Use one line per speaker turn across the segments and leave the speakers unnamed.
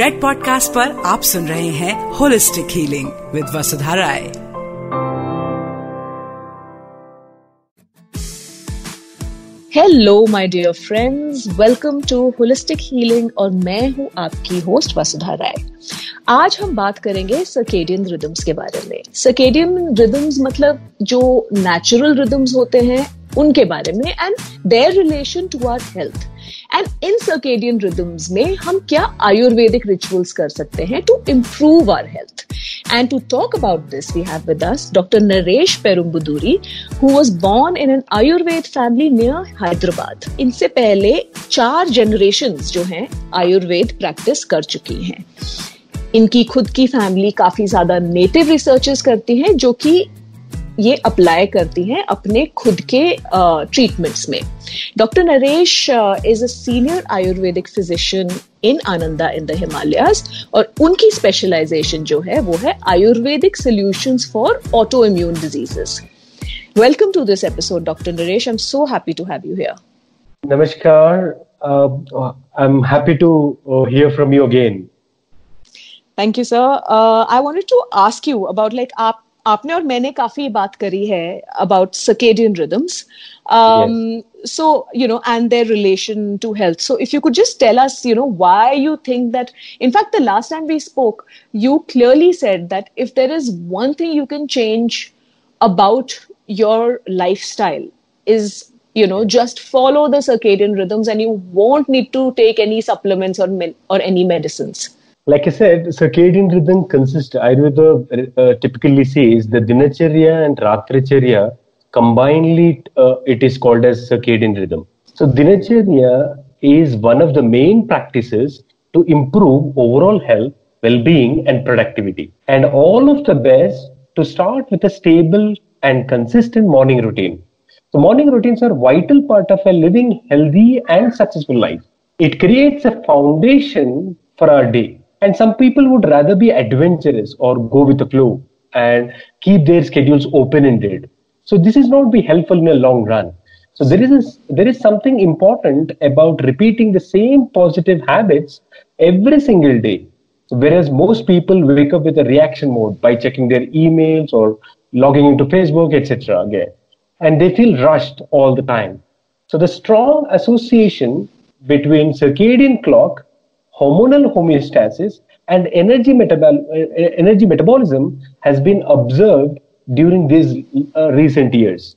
Red podcast पर आप सुन रहे हैं holistic healing with Vasudha Rai
hello my dear friends welcome to holistic healing और मैं हूँ आपकी होस्ट वसुधा राय आज हम बात करेंगे सर्केडियन रिदम्स के बारे में. सर्केडियन रिदम्स मतलब जो नेचुरल रिदम्स होते हैं, उनके बारे में and their relation to our health and in circadian rhythms में हम क्या आयुर्वेदिक रिचुअल्स कर सकते हैं to improve our health and to talk about this we have with us doctor Naresh Perumbuduri who was born in an Ayurveda family near Hyderabad इनसे पहले चार generation जो हैं आयुर्वेद प्रैक्टिस कर चुकी हैं। इनकी खुद की फैमिली काफ़ी ज़्यादा नेटिव रिसर्चेस करती हैं, जो कि ये अप्लाई करती हैं अपने खुद के ट्रीटमेंट्स में। Doctor Naresh is a senior Ayurvedic physician in Ananda in the Himalayas और उनकी स्पेशलाइजेशन जो है वो है Ayurvedic solutions for auto immune diseases welcome to this episode doctor Naresh I am so happy to have you here
नमस्कार I am happy to hear from you again
thank you sir I wanted to ask you about like आप आपने और मैंने काफ़ी बात करी है about circadian rhythms so you know and their relation to health so if you could just tell us you know why you think that in fact the last time we spoke you clearly said that if there is one thing you can change about your lifestyle is you know just follow the circadian rhythms and you won't need to take any supplements और any medicine
like I said, circadian rhythm consists, Ayurveda uh, typically says the Dinacharya and Ratricharya combinedly, uh, it is called as circadian rhythm. So Dinacharya is one of the main practices to improve overall health, well-being and productivity. And all of the best to start with a stable and consistent morning routine. So morning routines are vital part of a living healthy and successful life. It creates a foundation for our day and some people would rather be adventurous or go with the flow and keep their schedules open-ended. So this is not be helpful in a long run. So there is a, there is something important about repeating the same positive habits every single day. Whereas most people wake up with a reaction mode by checking their emails or logging into Facebook, etc. Again, and they feel rushed all the time. So the strong association between circadian clock hormonal homeostasis and energy, metabol- uh, energy metabolism has been observed during these uh, recent years.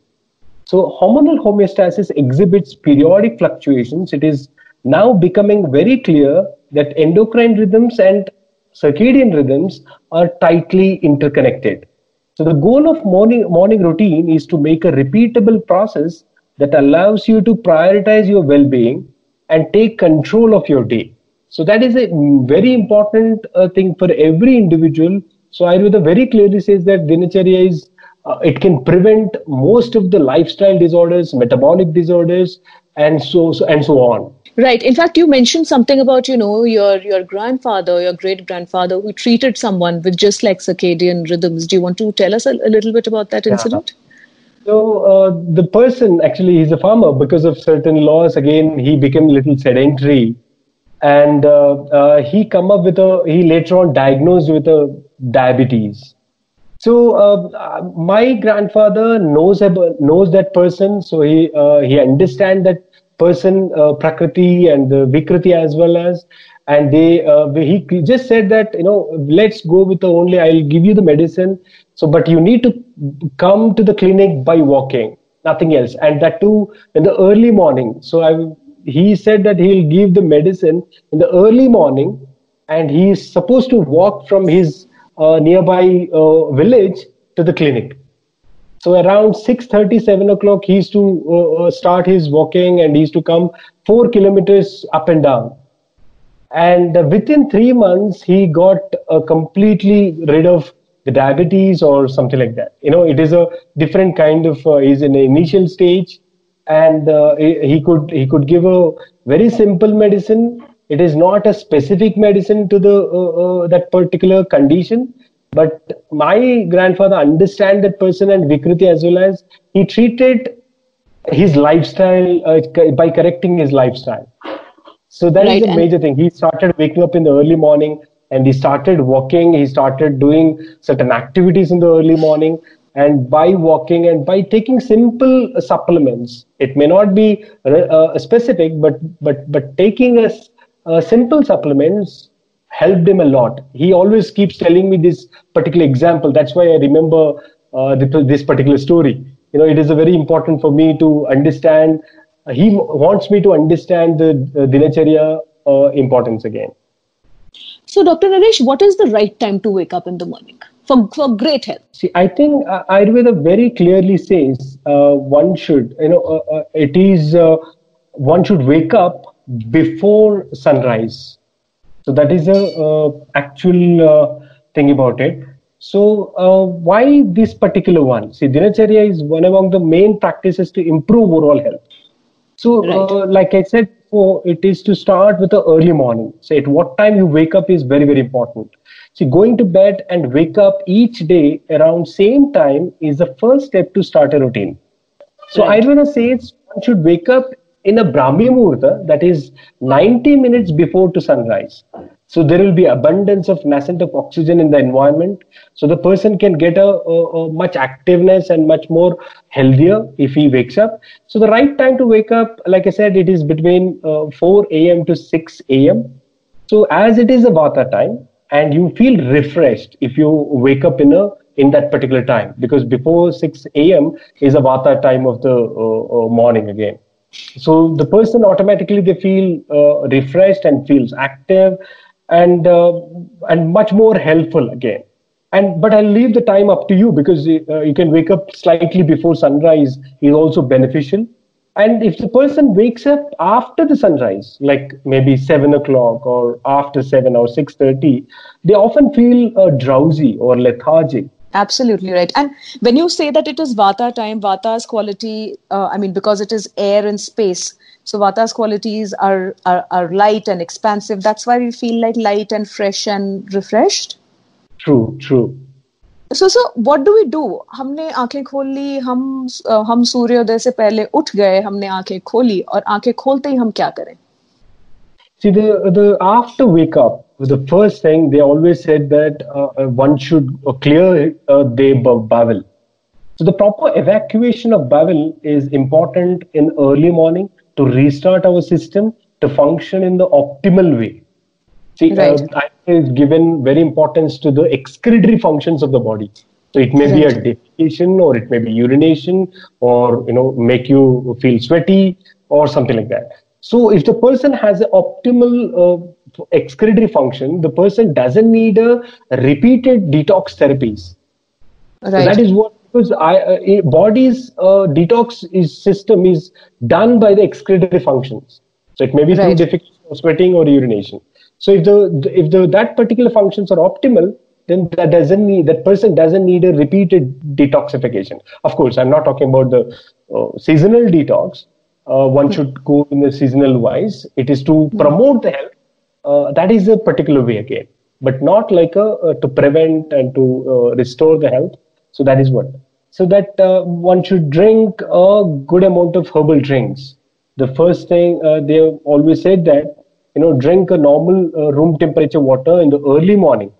So, hormonal homeostasis exhibits periodic fluctuations. It is now becoming very clear that endocrine rhythms and circadian rhythms are tightly interconnected. So, the goal of morning, morning routine is to make a repeatable process that allows you to prioritize your well being and take control of your day. So that is a very important uh, thing for every individual. So Ayurveda very clearly says that dinacharya is uh, it can prevent most of the lifestyle disorders, metabolic disorders, and so, so and so on.
Right. In fact, you mentioned something about you know your your grandfather, your great grandfather, who treated someone with just like circadian rhythms. Do you want to tell us a, a little bit about that incident?
Yeah. So uh, the person actually he's a farmer because of certain laws. Again, he became a little sedentary and uh, uh, he come up with a he later on diagnosed with a diabetes. So uh, my grandfather knows about, knows that person. So he uh, he understand that person uh, prakriti and the vikriti as well as and they uh, he just said that you know let's go with the only i'll give you the medicine. So but you need to come to the clinic by walking nothing else. And that too in the early morning. So i he said that he'll give the medicine in the early morning and he is supposed to walk from his uh, nearby uh, village to the clinic. So around 6.30 7 o'clock he's to uh, uh, start his walking and he's to come 4 kilometers up and down. And within three months he got uh, completely rid of the diabetes or something like that. You know it is a different kind of uh, is in the initial stage and uh, he could he could give a very simple medicine it is not a specific medicine to the uh, uh, that particular condition but my grandfather understand that person and vikriti as well as he treated his lifestyle uh, by correcting his lifestyle So that
Right,
is the major thing. He started waking up in the early morning and he started walking. He started doing certain activities in the early morning. And by walking and by taking simple uh, supplements, it may not be uh, uh, specific, but but but taking a, uh, simple supplements helped him a lot. He always keeps telling me this particular example. That's why I remember uh, this particular story. You know, it is a very important for me to understand. He wants me to understand the, the dinacharya uh, importance again.
So, Dr. Naresh, what is the right time to wake up in the morning for, for great health?
See, I think uh, Ayurveda very clearly says uh, one should, you know, uh, uh, it is uh, one should wake up before sunrise. So that is a uh, actual uh, thing about it. So uh, why this particular one? See, dinacharya is one among the main practices to improve overall health. So, uh, like I said before, it is to start with the early morning. So at what time you wake up is very, very important. See, going to bed and wake up each day around same time is the first step to start a routine. So i
Right.
Ayurveda says one should wake up in a Brahmi Muhurta, that is 90 minutes before to sunrise. So there will be abundance of nascent of oxygen in the environment. So the person can get a, a, a much activeness and much more healthier if he wakes up. So the right time to wake up, like I said, it is between uh, 4 a.m. to 6 a.m. So as it is a Vata time, and you feel refreshed if you wake up in a in that particular time because before 6 a.m. is a Vata time of the uh, uh, morning again. So the person automatically they feel uh, refreshed and feels active and uh, and much more helpful again. And but I'll leave the time up to you because uh, you can wake up slightly before sunrise is also beneficial. And if the person wakes up after the sunrise, like maybe seven o'clock or after seven or six thirty, they often feel uh, drowsy or lethargic.
Absolutely right. And when you say that it is Vata time, Vata's quality, uh, I mean, because it is air and space, so Vata's qualities are, are, are light and expansive. That's why we feel like light and fresh and refreshed.
True, true.
So, so what do we do? हमने आंखें खोल ली हम अ, हम सूर्योदय से पहले उठ गए हमने आंखें खोली और आंखें खोलते ही हम क्या करें
See, the, the after wake up, the first thing they always said that uh, uh, one should uh, clear uh, the b- bowel. So the proper evacuation of bowel is important in early morning to restart our system to function in the optimal way. See,
Right.
uh, I is given very importance to the excretory functions of the body. So it may be a defecation or it may be urination or you know make you feel sweaty or something like that. So if the person has an optimal uh, excretory function, the person doesn't need a repeated detox therapies. So that is what because I, uh, a body's uh, detox is system is done by the excretory functions. So it may be
Right.
through defecation or sweating or urination. So if the if the that particular functions are optimal, then that doesn't need that person doesn't need a repeated detoxification. Of course, I'm not talking about the uh, seasonal detox. Uh, one should go in the seasonal wise. It is to promote the health. Uh, that is a particular way again, but not like a uh, to prevent and to uh, restore the health. So that is what. So that uh, one should drink a good amount of herbal drinks. The first thing uh, they always said that you know drink a normal uh, room temperature water in the early morning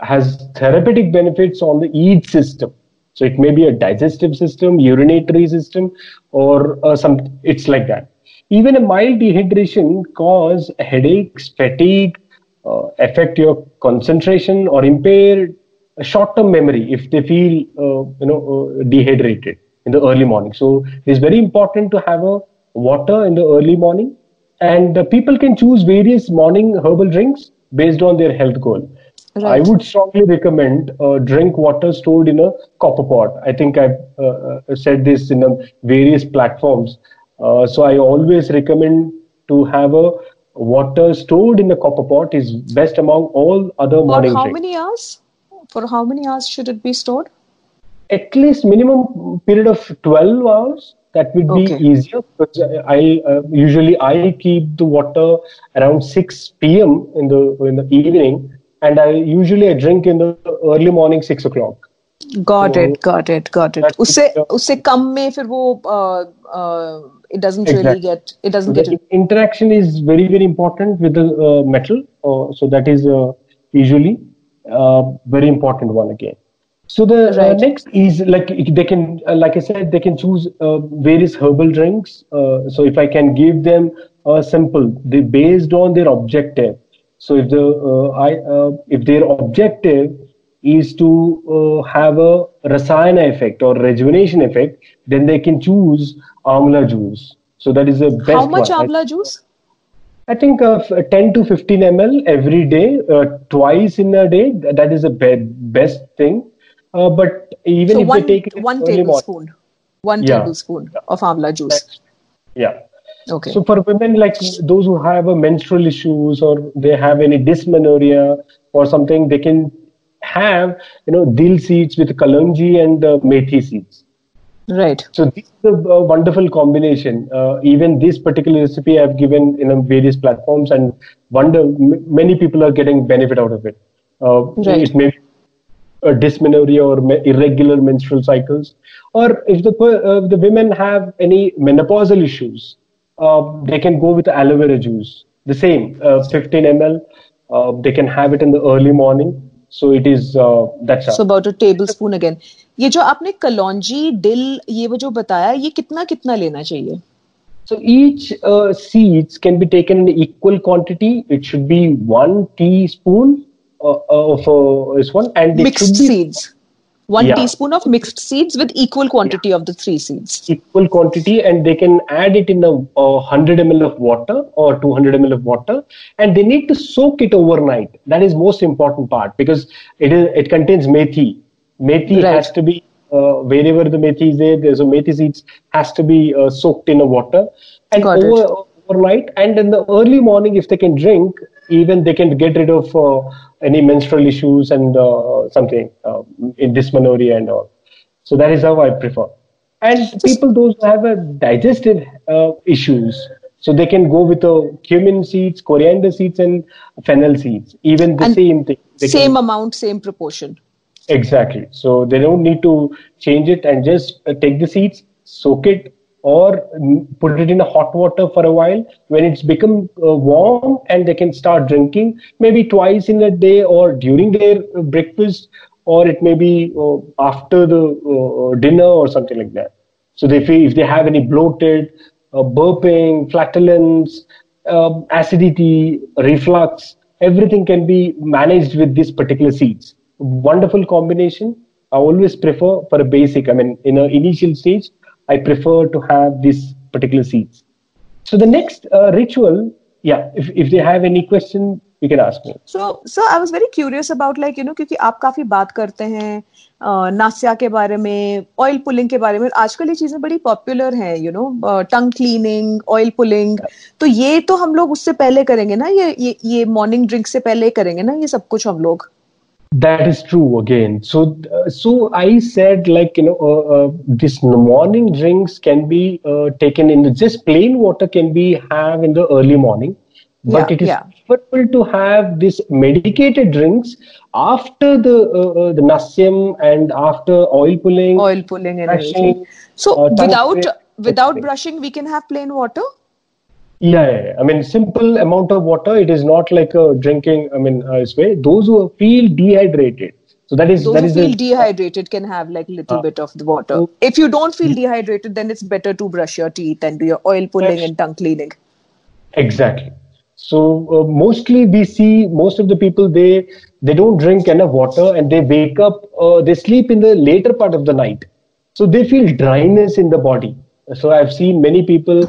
has therapeutic benefits on the each system. So it may be a digestive system, urinary system, or uh, some. It's like that. Even a mild dehydration cause headaches, fatigue, uh, affect your concentration, or impair a short-term memory if they feel uh, you know uh, dehydrated in the early morning. So it is very important to have a water in the early morning, and uh, people can choose various morning herbal drinks based on their health goal. I would strongly recommend uh, drink water stored in a copper pot. I think I've uh, uh, said this in um, various platforms. Uh, so I always recommend to have a water stored in a copper pot is best among all other
for
morning
how
drinks.
many hours for how many hours should it be stored
At least minimum period of 12 hours. That would be
Okay.
easier because I uh, usually I keep the water around 6 p.m. in the in the evening, and I usually I drink in the early morning 6 o'clock.
Got it got it got it
That's
उससे
it.
उससे कम में फिर वो it doesn't really
Exactly.
Get it
So
doesn't
the
gate
interaction is very very important with the uh, metal. Uh, so that very important one again. So the uh,
right.
next is like they can, uh, like I said, they can choose uh, various herbal drinks. so if I can give them a simple, they based on their objective. So if the I if their objective is to uh, have a rasayana effect or rejuvenation effect, then they can choose amla juice. So that is the best.
How much
one.
amla juice?
I think uh, f- 10 to 15 ml every day, uh, twice in a day. That is the be- best thing. Uh, but even
so
if
one
they take it
one tablespoon one
Yeah.
tablespoon of amla juice
yeah.
okay
So for women like those who have a menstrual issues or they have any dysmenorrhea or something, they can have you know dill seeds with kalonji and uh, methi seeds.
Right
So this is a, a wonderful combination. Uh, even this particular recipe I've given in various platforms, and wonder m- many people are getting benefit out of it. Uh,
Right.
It may be a dysmenorrhea or me- irregular menstrual cycles, or if the uh, the women have any menopausal issues, uh, they can go with aloe vera juice. The same, uh, 15 ml. Uh, they can have it in the early morning. So it is uh, that's
so about a tablespoon again ये जो आपने कलौंजी dill ये वो जो बताया ये कितना कितना लेना चाहिए
So each uh, seeds can be taken in equal quantity. It should be one teaspoon uh, uh, of uh, this one, and it
mixed
should be
seeds one
Yeah.
teaspoon of mixed seeds with equal quantity of the three seeds
equal quantity, and they can add it in a, a hundred ml of water or two hundred ml of water, and they need to soak it overnight. That is most important part because it is it contains methi. Methi
Right.
has to be uh, wherever the methi is there. There's a methi seeds has to be uh, soaked in a water, and
Got it.
overnight. And in the early morning, if they can drink, even they can get rid of uh, any menstrual issues and uh, something uh, in dysmenorrhea and all. So that is how I prefer. And people those who have a digestive uh, issues, so they can go with uh, cumin seeds, coriander seeds, and fennel seeds. Even the
And
same thing. They
same
can-
amount same proportion
Exactly. So they don't need to change it and just uh, take the seeds, soak it, or put it in a hot water for a while. When it's become uh, warm and they can start drinking, maybe twice in a day or during their uh, breakfast, or it may be uh, after the uh, dinner or something like that. So feel if they have any bloated, uh, burping, flatulence, um, acidity, reflux, everything can be managed with these particular seeds. Wonderful combination. I always prefer for a basic. I mean, in an initial stage, I prefer to have these particular seeds. So the next uh, ritual, yeah. If if they have any question, you can ask me.
so so i was very curious about like you know क्योंकि आप काफ़ी बात करते हैं अ, नास्या के बारे में oil pulling के बारे में आजकल ये चीज़ें बड़ी पॉपुलर हैं you know tongue cleaning oil pulling तो ये तो हम लोग उससे पहले करेंगे ना ये ये ये मॉर्निंग ड्रिंक से पहले करेंगे ना ये सब कुछ हम लोग
That is true again. So, uh, so I said like you know, uh, uh, this morning drinks can be uh, taken in the, just plain water can be have in the early morning, but
Yeah,
it is
yeah.
preferable to have this medicated drinks after the uh, uh, the nasyam and after oil pulling.
oil pulling and
brushing,
so without without brushing we can have plain water
Yeah, yeah, yeah. I mean, simple amount of water. It is not like a drinking. I mean, uh, way. Those who feel dehydrated. So that is
those
that
who
is
feel
the,
dehydrated can have like a little
Uh,
bit of the water if you don't feel dehydrated then it's better to brush your teeth and do your oil pulling and tongue cleaning
Exactly. So uh, mostly we see most of the people they they don't drink enough water and they wake up uh, they sleep in the later part of the night, so they feel dryness in the body. So I've seen many people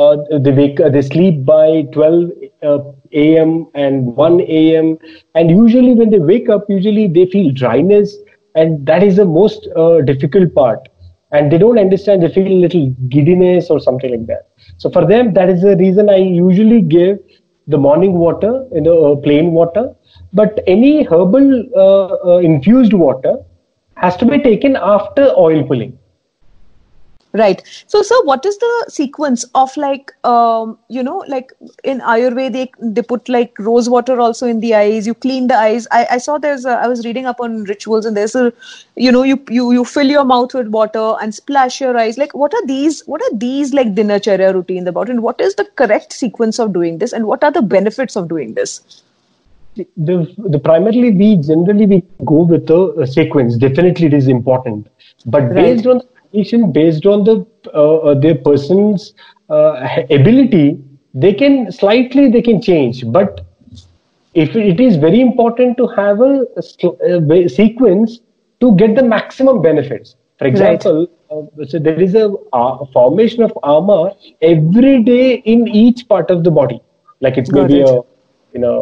uh, they wake uh, they sleep by 12 uh, a.m. and 1 a.m. and usually when they wake up usually they feel dryness and that is the most uh, difficult part and they don't understand they feel a little giddiness or something like that so for them that is the reason i usually give the morning water the uh, plain water but any herbal infused water has to be taken after oil pulling
Right. So, sir, what is the sequence of like, um, you know, like in Ayurveda, they, they put like rose water also in the eyes. You clean the eyes. I, I saw there's a, I was reading up on rituals and there's a, you know, you, you, you fill your mouth with water and splash your eyes. Like, what are these, what are these like dinacharya routines about? And what is the correct sequence of doing this? And what are the benefits of doing this?
The, the primarily we generally we go with the sequence. Definitely it is important. But right. based on based on the uh, uh, their person's uh, ability they can slightly they can change. But if it is very important to have a, a sequence to get the maximum benefits. For example right. uh, so there is a, a, formation of ama every day in each part of the body. Like it's maybe a in a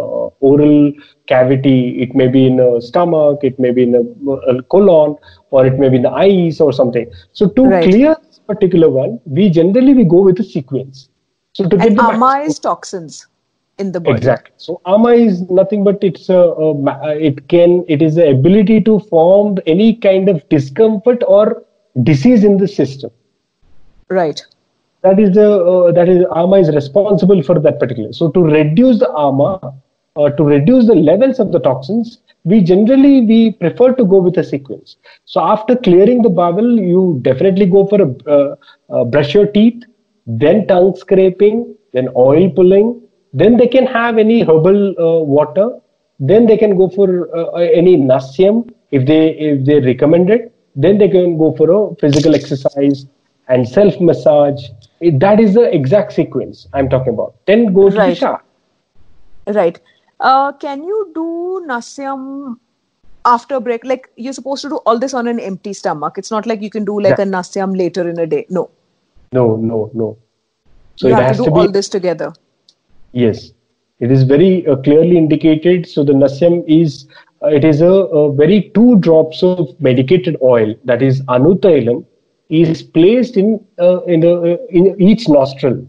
oral cavity it may be in a stomach it may be in a, a colon or it may be in the eyes or something. So to right. clear this particular one we generally we go with a sequence.
So to get and the ama is toxins in the body.
Exactly. So ama is nothing but it's a, a it can it is the ability to form any kind of discomfort or disease in the system.
Right
that is the uh, that is ama is responsible for that particular. So to reduce the ama uh, to reduce the levels of the toxins we generally we prefer to go with a sequence. So after clearing the bowel you definitely go for a uh, uh, brush your teeth then tongue scraping then oil pulling. Then they can have any herbal uh, water. Then they can go for uh, any nasyam if they if they recommend it. Then they can go for a physical exercise and self massage that is the exact sequence I'm talking about. Then go to right. the shower.
Right. Uh, can you do nasyam after break? Like you're supposed to do all this on an empty stomach. It's not like you can do like yeah. a nasyam later in a day. No.
No, no, no.
So you have to do to be, all this together.
Yes, it is very uh, clearly indicated. So the nasyam is uh, it is a, a, very two drops of medicated oil that is anutailam is placed in uh, in the uh, in each nostril.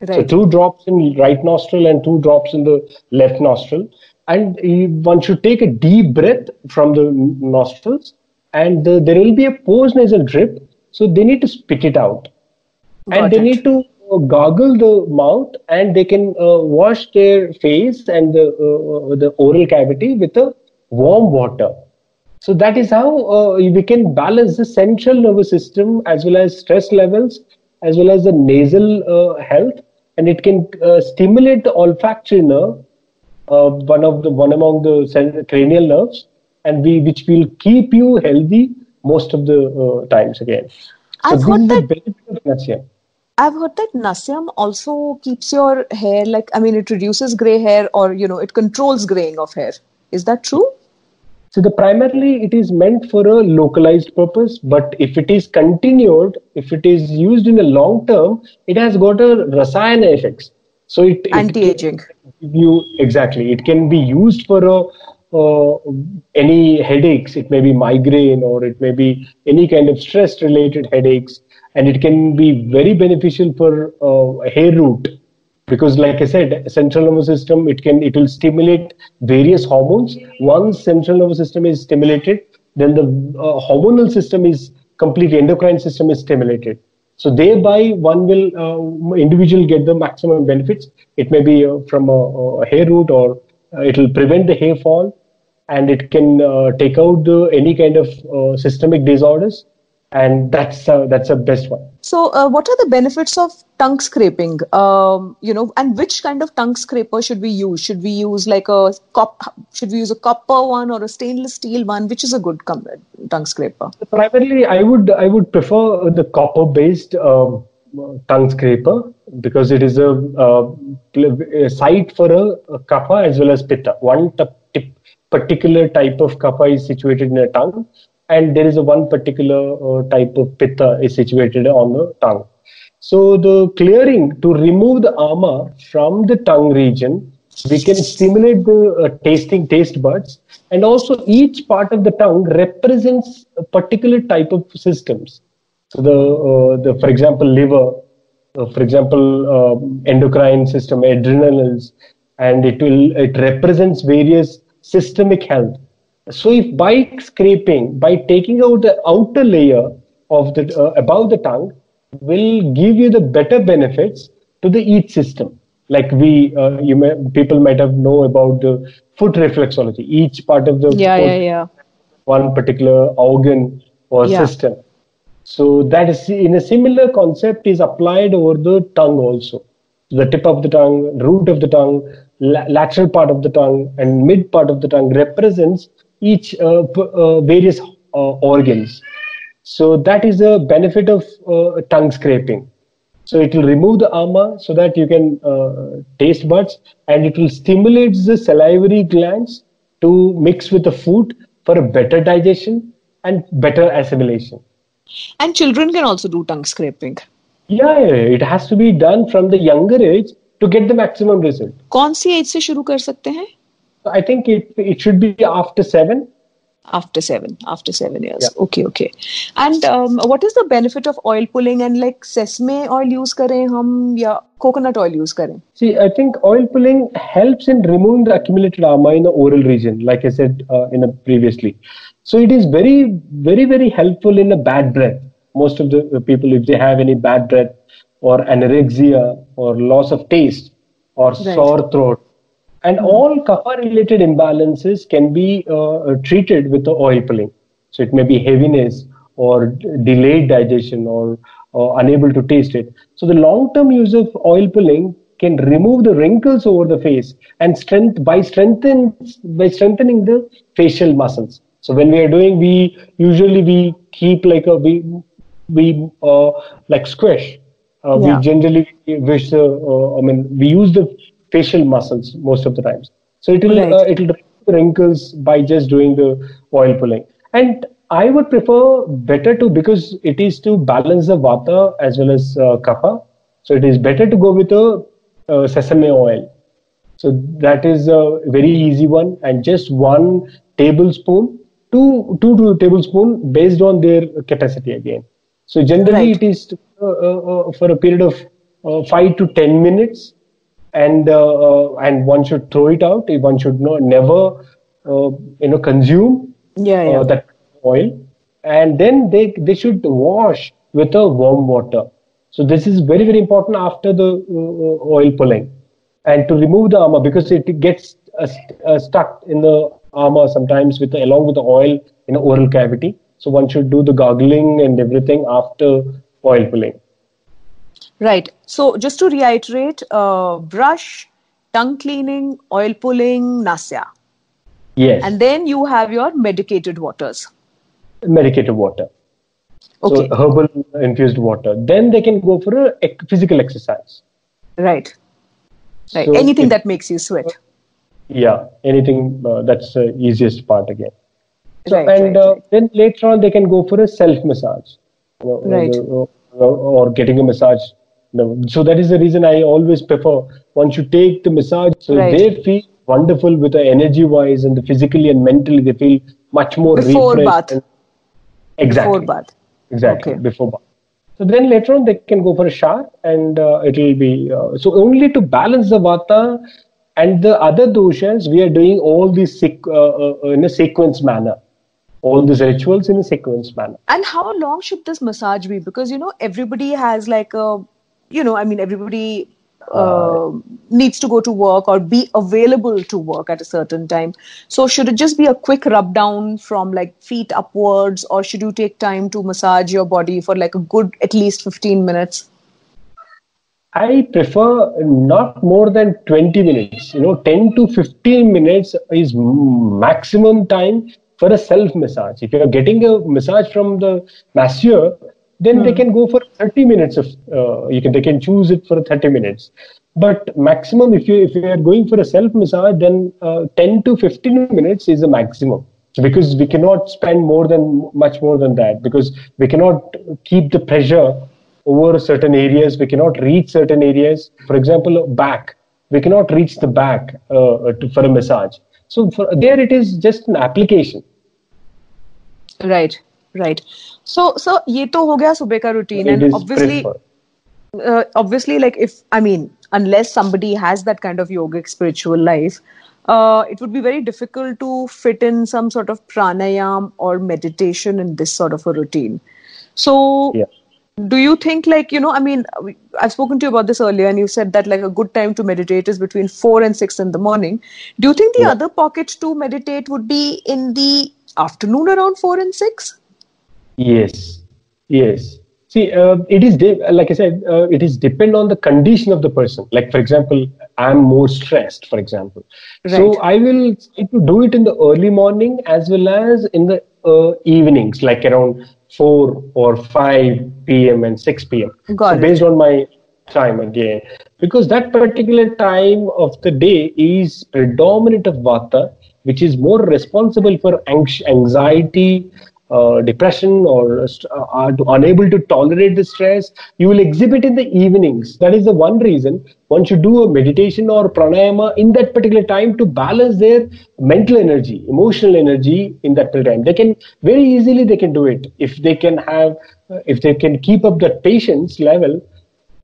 Right. So two drops in right nostril and two drops in the left nostril, and one should take a deep breath from the nostrils, and the, there will be a post nasal drip. So they need to spit it out, Got and they it. need to uh, gargle the mouth, and they can uh, wash their face and the uh, the oral cavity with a warm water so that is how uh, we can balance the central nervous system as well as stress levels, as well as the nasal uh, health, and it can uh, stimulate the olfactory nerve, uh, one of the one among the cranial nerves, and we which will keep you healthy most of the uh, times again.
So I've heard that. I've heard that Nasyam also keeps your hair like I mean it reduces gray hair or you know it controls graying of hair. Is that true?
So the primarily it is meant for a localized purpose, but if it is continued, if it is used in a long term, it has got a rasayana effects. So it
anti-aging.
It you exactly. It can be used for a uh, any headaches. It may be migraine or it may be any kind of stress-related headaches, and it can be very beneficial for uh, hair root because like i said central nervous system it can it will stimulate various hormones. Once central nervous system is stimulated then the uh, hormonal system is complete endocrine system is stimulated. So thereby one will uh, individual get the maximum benefits. It may be uh, from a, a, hair root or uh, it will prevent the hair fall. And it can uh, take out the any kind of uh, systemic disorders and that's uh, that's the best one.
So, uh, what are the benefits of tongue scraping? Um, you know, and which kind of tongue scraper should we use? Should we use like a cop? Should we use a copper one or a stainless steel one? Which is a good com- tongue scraper?
Primarily, I would I would prefer the copper based. Um, tongue scraper because it is a, a site for a, a kapha as well as pitta. One t- particular type of kapha is situated in a tongue and there is one particular uh, type of pitta is situated on the tongue. So the clearing to remove the ama from the tongue region, we can stimulate the uh, tasting taste buds, and also each part of the tongue represents a particular type of systems. So the uh, the for example liver, for example um, endocrine system, adrenals, and it will it represents various systemic health so if by scraping, by taking out the outer layer of the uh, above the tongue, will give you the better benefits to the each system. Like we, uh, you may, people might have know about the foot reflexology. Each part of the
yeah, yeah, yeah.
one particular organ or
Yeah.
system. So that is in a similar concept is applied over the tongue also. The tip of the tongue, root of the tongue, la- lateral part of the tongue, and mid part of the tongue represents each uh, p- uh, various uh, organs. So that is the benefit of uh, tongue scraping. So it will remove the ama so that you can uh, taste buds, and it will stimulate the salivary glands to mix with the food for a better digestion and better assimilation.
And children can also do tongue scraping.
Yeah, yeah, yeah, it has to be done from the younger age to get the maximum result.
कौन सी as से शुरू कर सकते हैं
So I think it it should be after seven.
after seven after seven years okay okay and um, what is the benefit of oil pulling and like sesame oil use करें हम या coconut oil use करें
See, I think oil pulling helps in removing the accumulated ama in the oral region, like I said uh, in a previously. So it is very, very, very helpful in a bad breath. Most of the uh, people, if they have any bad breath or anorexia or loss of taste or sore throat, and all kapha-related imbalances can be uh, treated with the oil pulling. So it may be heaviness or delayed digestion or, or unable to taste it. So the long-term use of oil pulling can remove the wrinkles over the face and strength by strengthen by strengthening the facial muscles. So when we are doing, we usually we keep like a we we uh, like squish. Uh,
Yeah.
We generally wish the uh, I mean we use the facial muscles most of the times. So it will
Right.
uh, it will wrinkles by just doing the oil pulling. And I would prefer better to because it is to balance the vata as well as uh, kapha. So it is better to go with a uh, sesame oil. So that is a very easy one, and just one tablespoon, two two two tablespoon based on their capacity again. So generally
Right.
it is to, uh, uh, uh, for a period of uh, five to ten minutes, and uh, uh, and one should throw it out. One should not never uh, you know consume
yeah yeah.
uh, that oil. And then they they should wash with a warm water. So this is very very important after the uh, oil pulling. And to remove the ama because it gets uh, st- uh, stuck in the ama sometimes with the, along with the oil in the oral cavity. So one should do the gargling and everything after oil pulling
right. So just to reiterate uh, brush tongue cleaning oil pulling nasya.
Yes.
And then you have your medicated waters.
Medicated water.
Okay.
so herbal infused water. Then they can go for a physical exercise.
Right. Right.
So
anything
if-
that makes you sweat.
Yeah. Anything uh, that's the easiest part again. So,
Right,
and
right,
uh,
right.
then later on they can go for a self massage you know,
Right.
or getting a massage know. so that is the reason i always prefer once you take the massage so
Right.
they feel wonderful with the energy wise and the physically and mentally they feel much more
Before
refreshed
bath.
exactly
before bath
exactly
Okay.
before bath so then later on they can go for a shower and uh, it will be uh, so only to balance the vata and the other doshas we are doing all these sequ- uh, uh, in a sequence manner all these rituals in a sequence manner
And how long should this massage be? Because you know everybody has like a, you know, I mean everybody uh, needs to go to work or be available to work at a certain time. So should it just be a quick rub down from like feet upwards, or should you take time to massage your body for like a good at least fifteen minutes?
I prefer not more than 20 minutes. You know, 10 to 15 minutes is maximum time for a self massage. If you're getting a massage from the masseur, then they can go for 30 minutes of uh, you can they can choose it for 30 minutes. But maximum if you if you are going for a self massage then uh, 10 to 15 minutes is the maximum. Because we cannot spend more than much more than that. Because we cannot keep the pressure over certain areas. We cannot reach certain areas. For example back. We cannot reach the back uh, to, for a massage. So for, there it is just an application.
Right, right. So, so ये तो हो गया सुबह का routine,
it
and
is
obviously.
preferred.
uh, obviously like if i mean unless somebody has that kind of yogic spiritual life uh, it would be very difficult to fit in some sort of pranayam or meditation in this sort of a routine so
Yeah.
do you think like you know i mean i've spoken to you about this earlier and you said that like a good time to meditate is between 4 and 6 in the morning do you think the yeah. other pocket to meditate would be in the afternoon around 4 and 6
Yes yes see uh, it is de- like i said uh, it is depend on the condition of the person like for example i'm more stressed for example right. so i will do it in the early morning as well as in the uh, evenings like around 4 or 5 p.m. and 6 p.m.
Got so
it. based on my time again, because that particular time of the day is predominant of vata, which is more responsible for anxiety, uh, depression or uh, are unable to tolerate the stress, you will exhibit in the evenings. That is the one reason one should do a meditation or pranayama in that particular time to balance their mental energy, emotional energy in that particular time. They can very easily they can do it if they can have uh, if they can keep up that patience level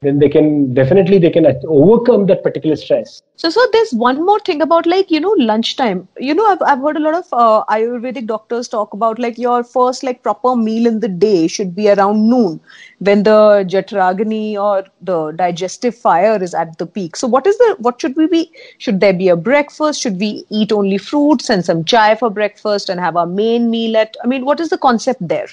then they can definitely they can overcome that particular stress.
So so there's one more thing about like you know lunchtime. You know i've, I've heard a lot of uh, ayurvedic doctors talk about like your first like proper meal in the day should be around noon when the jatharagni or the digestive fire is at the peak. So what is the what should we be should there be a breakfast? Should we eat only fruits and some chai for breakfast and have our main meal at i mean what is the concept there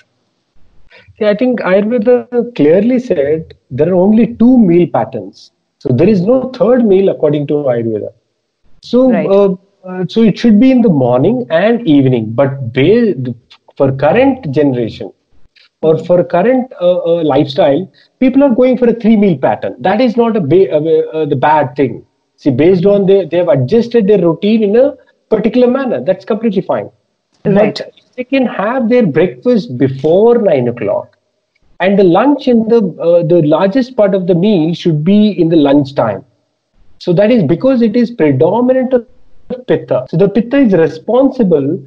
I think Ayurveda clearly said there are only two meal patterns. So there is no third meal according to Ayurveda. So, right. uh, uh, so it should be in the morning and evening. But for current generation or for current uh, uh, lifestyle, people are going for a three meal pattern. That is not a ba- uh, uh, the bad thing. See, based on they they have adjusted their routine in a particular manner. That's completely fine.
Right.
But they can have their breakfast before nine o'clock, and the lunch in the uh, the largest part of the meal should be in the lunch time. So that is because it is predominant of pitta. So the pitta is responsible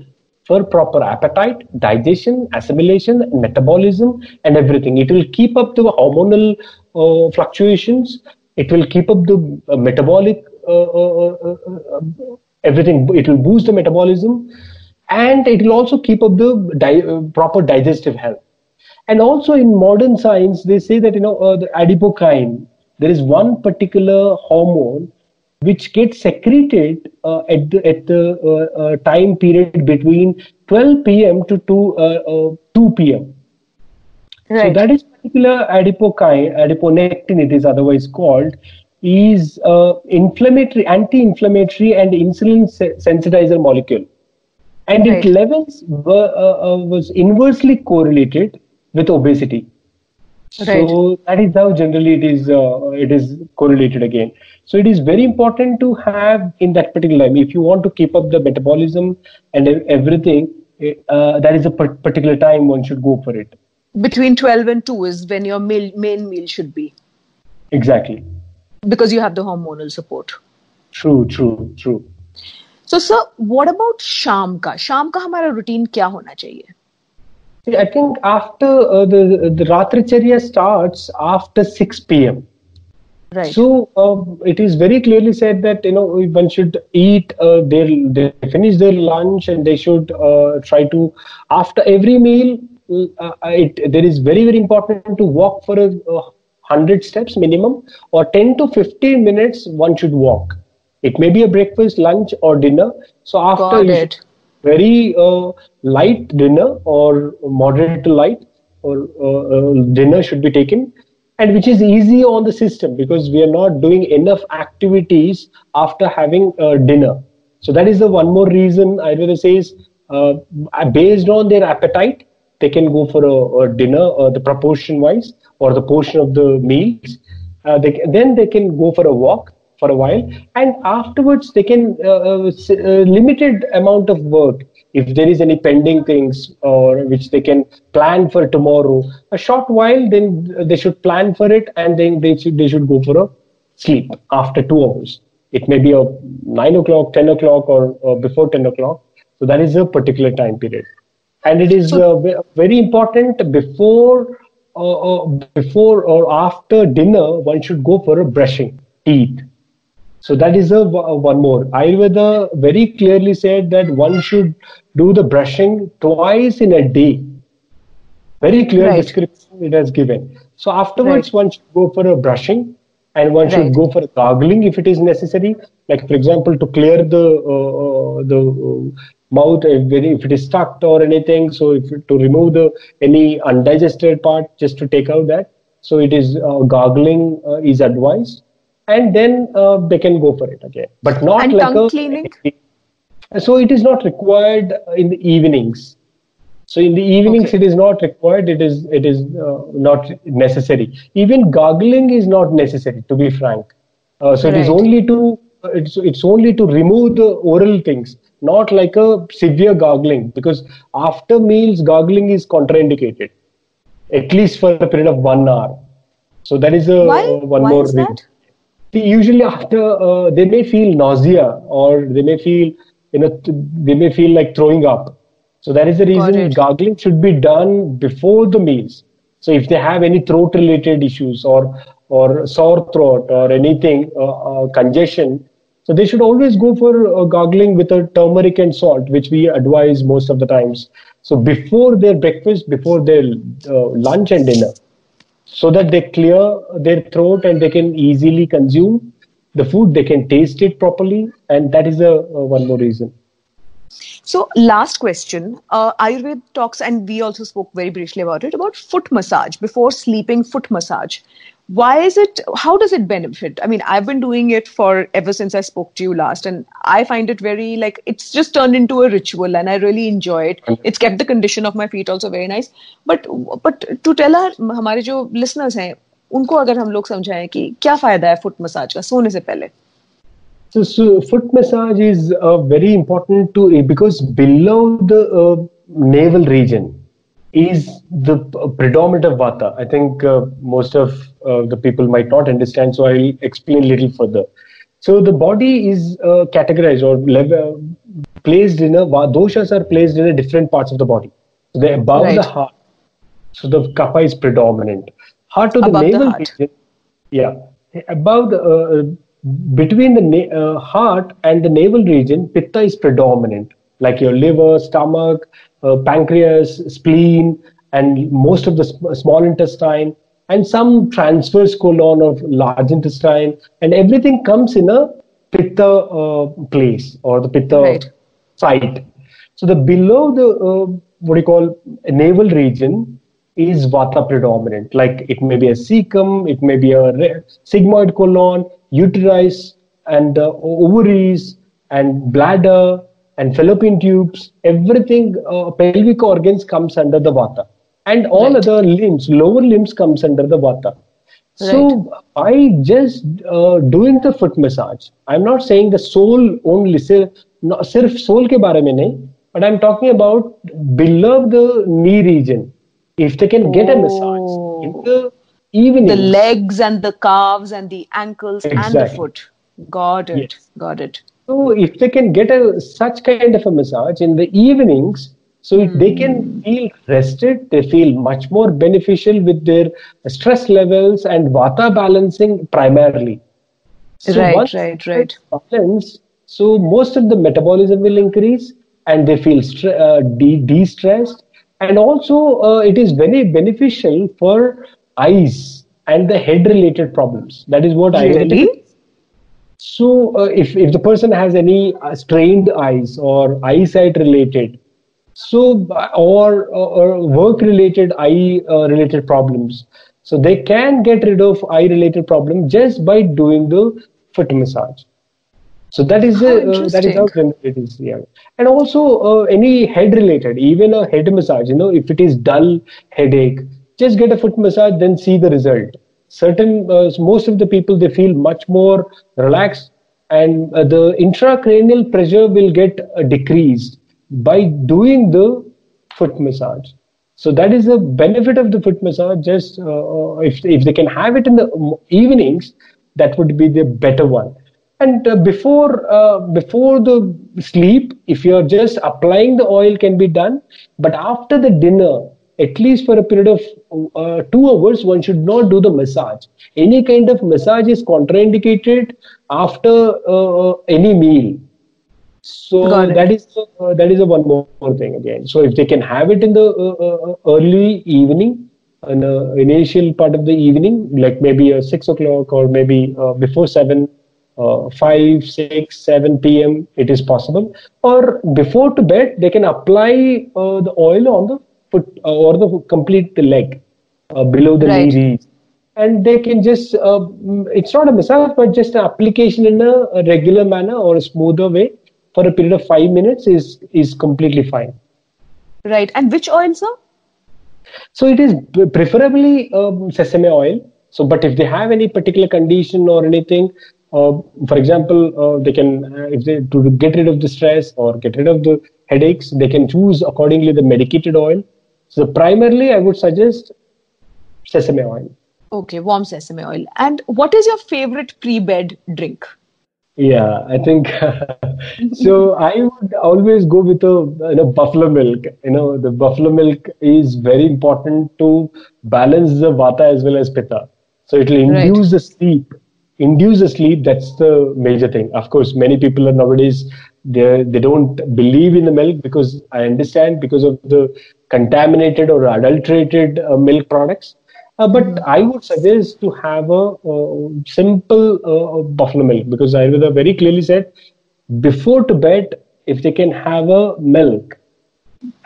for proper appetite, digestion, assimilation, metabolism, and everything. It will keep up the hormonal uh, fluctuations. It will keep up the uh, metabolic uh, uh, uh, everything. It will boost the metabolism and it will also keep up the di- uh, proper digestive health. And also in modern science, they say that you know uh, the adipokine. There is one particular hormone which gets secreted uh, at the at the uh, uh, time period between 12 p.m. to 2 uh, 2 p.m. Right. So that is particular adipokine, adiponectin, it is otherwise called, is inflammatory, anti-inflammatory, and insulin sensitizer molecule and right. its levels were, uh, uh, was inversely correlated with obesity. Right. So that is how generally it is uh, it is correlated again. So it is very important to have in that particular time if you want to keep up the metabolism and everything. Uh, that is a particular time one should go for it.
Between twelve and two is when your meal, main meal should be.
Exactly.
Because you have the hormonal support.
True. True. True.
So sir what about शाम का शाम का हमारा routine क्या होना चाहिए
I think after uh, the the Ratricharya starts after 6 p.m.
Right.
So uh, it is very clearly said that you know one should eat uh, their they finish their lunch and they should uh, try to after every meal. Uh, it, there is very very important to walk for a, hundred steps minimum or 10 to 15 minutes one should walk it may be a breakfast, lunch, or dinner. So after
it.
very uh, light dinner or moderate to light or uh, uh, dinner should be taken, and which is easy on the system because we are not doing enough activities after having uh, dinner. So that is the one more reason Ayurveda says uh, based on their appetite, they can go for a, a dinner, uh, the proportion wise or the portion of the meals. they, then they can go for a walk for a while. And afterwards they can uh, uh, uh, limited amount of work. If there is any pending things or which they can plan for tomorrow a short while then they should plan for it and then they should they should go for a sleep after two hours. It may be a 9 o'clock 10 o'clock or, or before 10 o'clock. So that is a particular time period. And it is uh, very important before uh, uh, before or after dinner one should go for a brushing teeth so that is a, one more. Ayurveda very clearly said that one should do the brushing twice in a day. Very clear right. description it has given. So afterwards,
Right.
one should go for a brushing, and one should go for gargling if it is necessary. Like for example, to clear the uh, uh, the uh, mouth if, if it is stuck or anything. So if to remove the any undigested part, just to take out that. So it is uh, gargling uh, is advised, and then uh, they can go for it again, but not
And
like
tongue
a
cleaning?
so it is not required in the evenings. So in the evenings,
Okay.
it is not required. It is it is uh, not necessary. Even gargling is not necessary. To be frank, uh, so it is only to uh, it's it's only to remove the oral things, not like a severe gargling. Because after meals, gargling is contraindicated, at least for a period of one hour. So that is a
Why?
uh, one
Why
more
is
reason. See, usually after uh, they may feel nausea or they may feel you know they may feel like throwing up. So that is the reason gargling should be done before the meals. So if they have any throat related issues or or sore throat or anything uh, uh, congestion so they should always go for uh, gargling with a turmeric and salt which we advise most of the times. So before their breakfast before their uh, lunch and dinner so that they clear their throat and they can easily consume the food. They can taste it properly. And that is a, one more reason
So, last question. Uh, Ayurveda talks, and we also spoke very briefly about it, about foot massage before sleeping. Foot massage. Why is it? How does it benefit? I mean, I've been doing it for ever since I spoke to you last, and I find it very like it's just turned into a ritual, and I really enjoy it. It's kept the condition of my feet also very nice. But but to tell our हमारे जो listeners हैं, उनको अगर हम लोग समझाएं कि क्या फायदा है फुट मसाज का सोने से पहले
so, so foot massage is uh, very important to because below the uh, navel region is the predominant of vata. I think uh, most of uh, the people might not understand so i'll explain a little further. So the body is uh, categorized or level, placed in a doshas are placed in a different parts of the body. So they're above the heart. So the kapha is predominant. Heart to the
Above the
navel
heart.
region yeah, above the uh, between the na- uh, heart and the navel region, pitta is predominant, like your liver, stomach, uh, pancreas, spleen, and most of the sm- small intestine, and some transverse colon of large intestine, and everything comes in a pitta uh, place or the pitta
Right.
site. So the below the uh, what do you call navel region is vata predominant. Like it may be a cecum, it may be a re- sigmoid colon, uterus and uh, ovaries and bladder and fallopian tubes, everything, uh, pelvic organs comes under the vata. And all
right.
other limbs, lower limbs comes under the vata. Right. So by just uh, doing the foot massage, I'm not saying the sole only, sirf sole ke बारे mein but I'm talking about below the knee region. If they can get a massage oh. in the evening,
the legs and the calves and the ankles and the foot. Got it.
Yes.
Got it.
So if they can get a such kind of a massage in the evenings, so if they can feel rested, they feel much more beneficial with their stress levels and vata balancing primarily.
Right,
once
right, right.
Balance, so most of the metabolism will increase, and they feel stre- uh, de- de-stressed, and also uh, it is very beneficial for eyes and the head-related problems. That is what I
Really?
so, uh, if, if the person has any uh, strained eyes or eyesight related, so or, or work related eye uh, related problems, so they can get rid of eye related problem just by doing the foot massage. So that is the
How
uh, that is how it is. Yeah, and also uh, any head related, even a head massage. You know, if it is dull headache, just get a foot massage, then see the result. Certain uh, most of the people they feel much more relaxed, and uh, the intracranial pressure will get uh, decreased by doing the foot massage. So that is the benefit of the foot massage. Just uh, if if they can have it in the evenings, that would be the better one. And uh, before uh, before the sleep, if you're just applying the oil, can be done. But after the dinner, at least for a period of uh, two hours, one should not do the massage. Any kind of massage is contraindicated after uh, any meal. So that is uh, that is a one more, thing again. So if they can have it in the uh, uh, early evening, in the initial part of the evening, like maybe uh, six o'clock or maybe uh, before seven, uh, five, six, seven p.m. It is possible, or before to bed, they can apply uh, the oil on the foot uh, or the complete leg uh, below the
Right.
knee, and they can just. Uh, it's not a massage, but just an application in a, a regular manner or a smoother way for a period of five minutes is is completely fine.
Right. And which oil, sir?
So it is preferably um, sesame oil. So, but if they have any particular condition or anything, uh, for example, uh, they can uh, if they to get rid of the stress or get rid of the headaches, they can choose accordingly the medicated oil. So, primarily, I would suggest sesame oil.
Okay, warm sesame oil. And what is your favorite pre-bed drink?
Yeah, I think so. I would always go with a you know buffalo milk. You know, the buffalo milk is very important to balance the vata as well as pitta. So it will
Right.
induce the sleep. Induce the sleep. That's the major thing. Of course, many people are nowadays they they don't believe in the milk because I understand because of the contaminated or adulterated uh, milk products. Uh, but I would suggest to have a, simple uh, buffalo milk because Ayurveda very clearly said before to bed, if they can have a milk,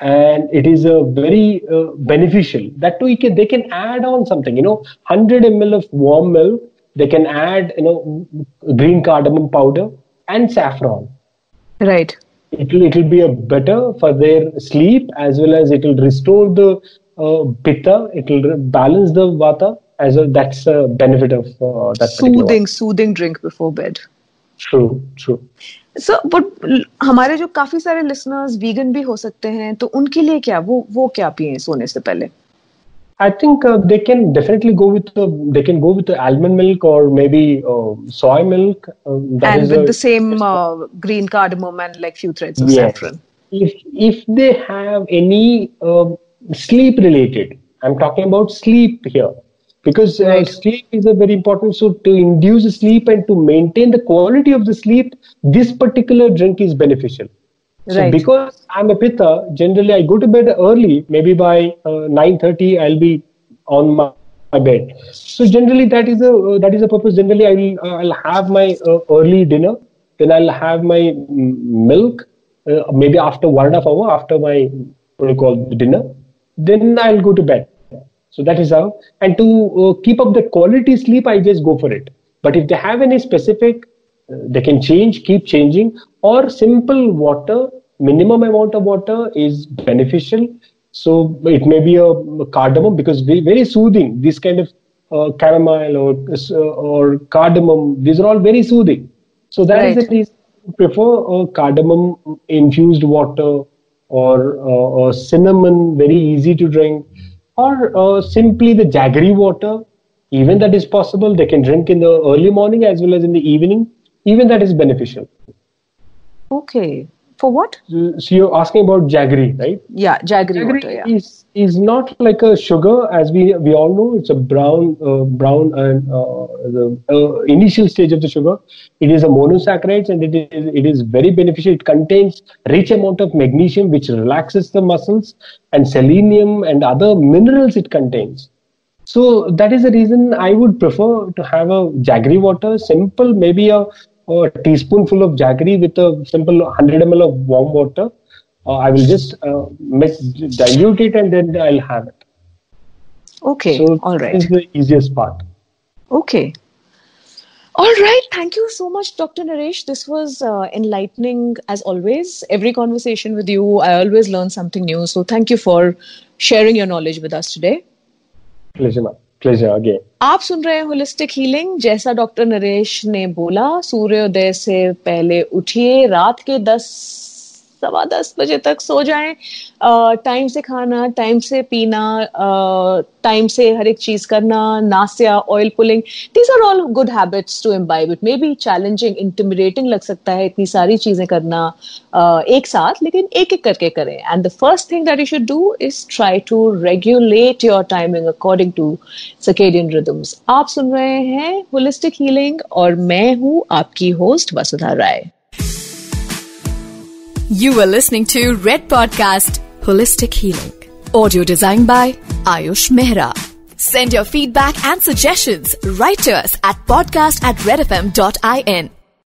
and it is a very uh, beneficial. That too, can, they can add on something. You know, 100 ml of warm milk. They can add you know green cardamom powder and saffron
Right.
it will it will be a better for their sleep as well as it will restore the uh, pitta it will re- balance the vata as well that's a benefit of uh, that.
Soothing, soothing drink before bed.
true true
sir but हमारे जो काफ़ी सारे listeners vegan भी हो सकते हैं तो उनके लिए क्या वो वो क्या पिए सोने से पहले
I think uh, they can definitely go with uh, they can go with the almond milk or maybe uh, soy milk. That
and
is
with
a-
the same uh, green cardamom and like few threads of
Yes.
saffron
if if they have any uh, sleep related i'm talking about sleep here because uh,
Right.
sleep is a very important so to induce sleep and to maintain the quality of the sleep this particular drink is beneficial so
Right.
because i'm a pitta generally i go to bed early. Maybe by uh, 9:30 i'll be on my, my bed. So generally that is a uh, that is a purpose. Generally i'll uh, i'll have my uh, early dinner. Then i'll have my mm, milk uh, maybe after one and a half hour after my what do you call dinner. Then i'll go to bed. So that is how. And to uh, keep up the quality sleep i just go for it. But if they have any specific uh, they can change keep changing or simple water minimum amount of water is beneficial. So it may be a cardamom because very, very soothing. This kind of uh, chamomile or uh, or cardamom these are all very soothing. So that is
Right.
the reason I prefer a cardamom infused water or, uh, or cinnamon very easy to drink. Or uh, simply the jaggery water. Even that is possible. They can drink in the early morning as well as in the evening. Even that is beneficial
okay. For what?
So you're asking about jaggery right?
Yeah jaggery,
Jaggery
water yeah.
is is not like a sugar as we we all know it's a brown uh, brown and uh, the uh, initial stage of the sugar. It is a monosaccharide, and it is it is very beneficial. It contains rich amount of magnesium which relaxes the muscles and selenium and other minerals it contains. So that is the reason I would prefer to have a jaggery water, simple, maybe a, a teaspoonful of jaggery with a simple 100 ml of warm water. Uh, I will just uh, mix, dilute it and then I'll have it.
okay
So
all
that is the easiest part.
Okay. All right. Thank you so much, Dr. Naresh. This was uh, enlightening as always. Every conversation with you, I always learn something new. So thank you for sharing your knowledge with us today.
Pleasure,
आप सुन रहे हैं holistic healing जैसा doctor Naresh ने बोला, सूर्योदय से पहले उठिए, रात के दस सवा दस बजे तक सो जाएँ। टाइम से खाना टाइम से पीना टाइम से हर एक चीज़ करना nasya oil pulling these are all good habits to imbibe it may be challenging intimidating लग सकता है इतनी सारी चीज़ें करना uh, एक साथ लेकिन एक एक करके करें। And the first thing that you should do is try to regulate your timing according to circadian rhythms आप सुन रहे हैं होलिस्टिक हीलिंग और मैं हूँ आपकी host Vasudha Rai.
You are listening to Red Podcast Holistic Healing. Audio designed by Ayush Mehra. Send your feedback and suggestions right to us at podcast at redfm.in.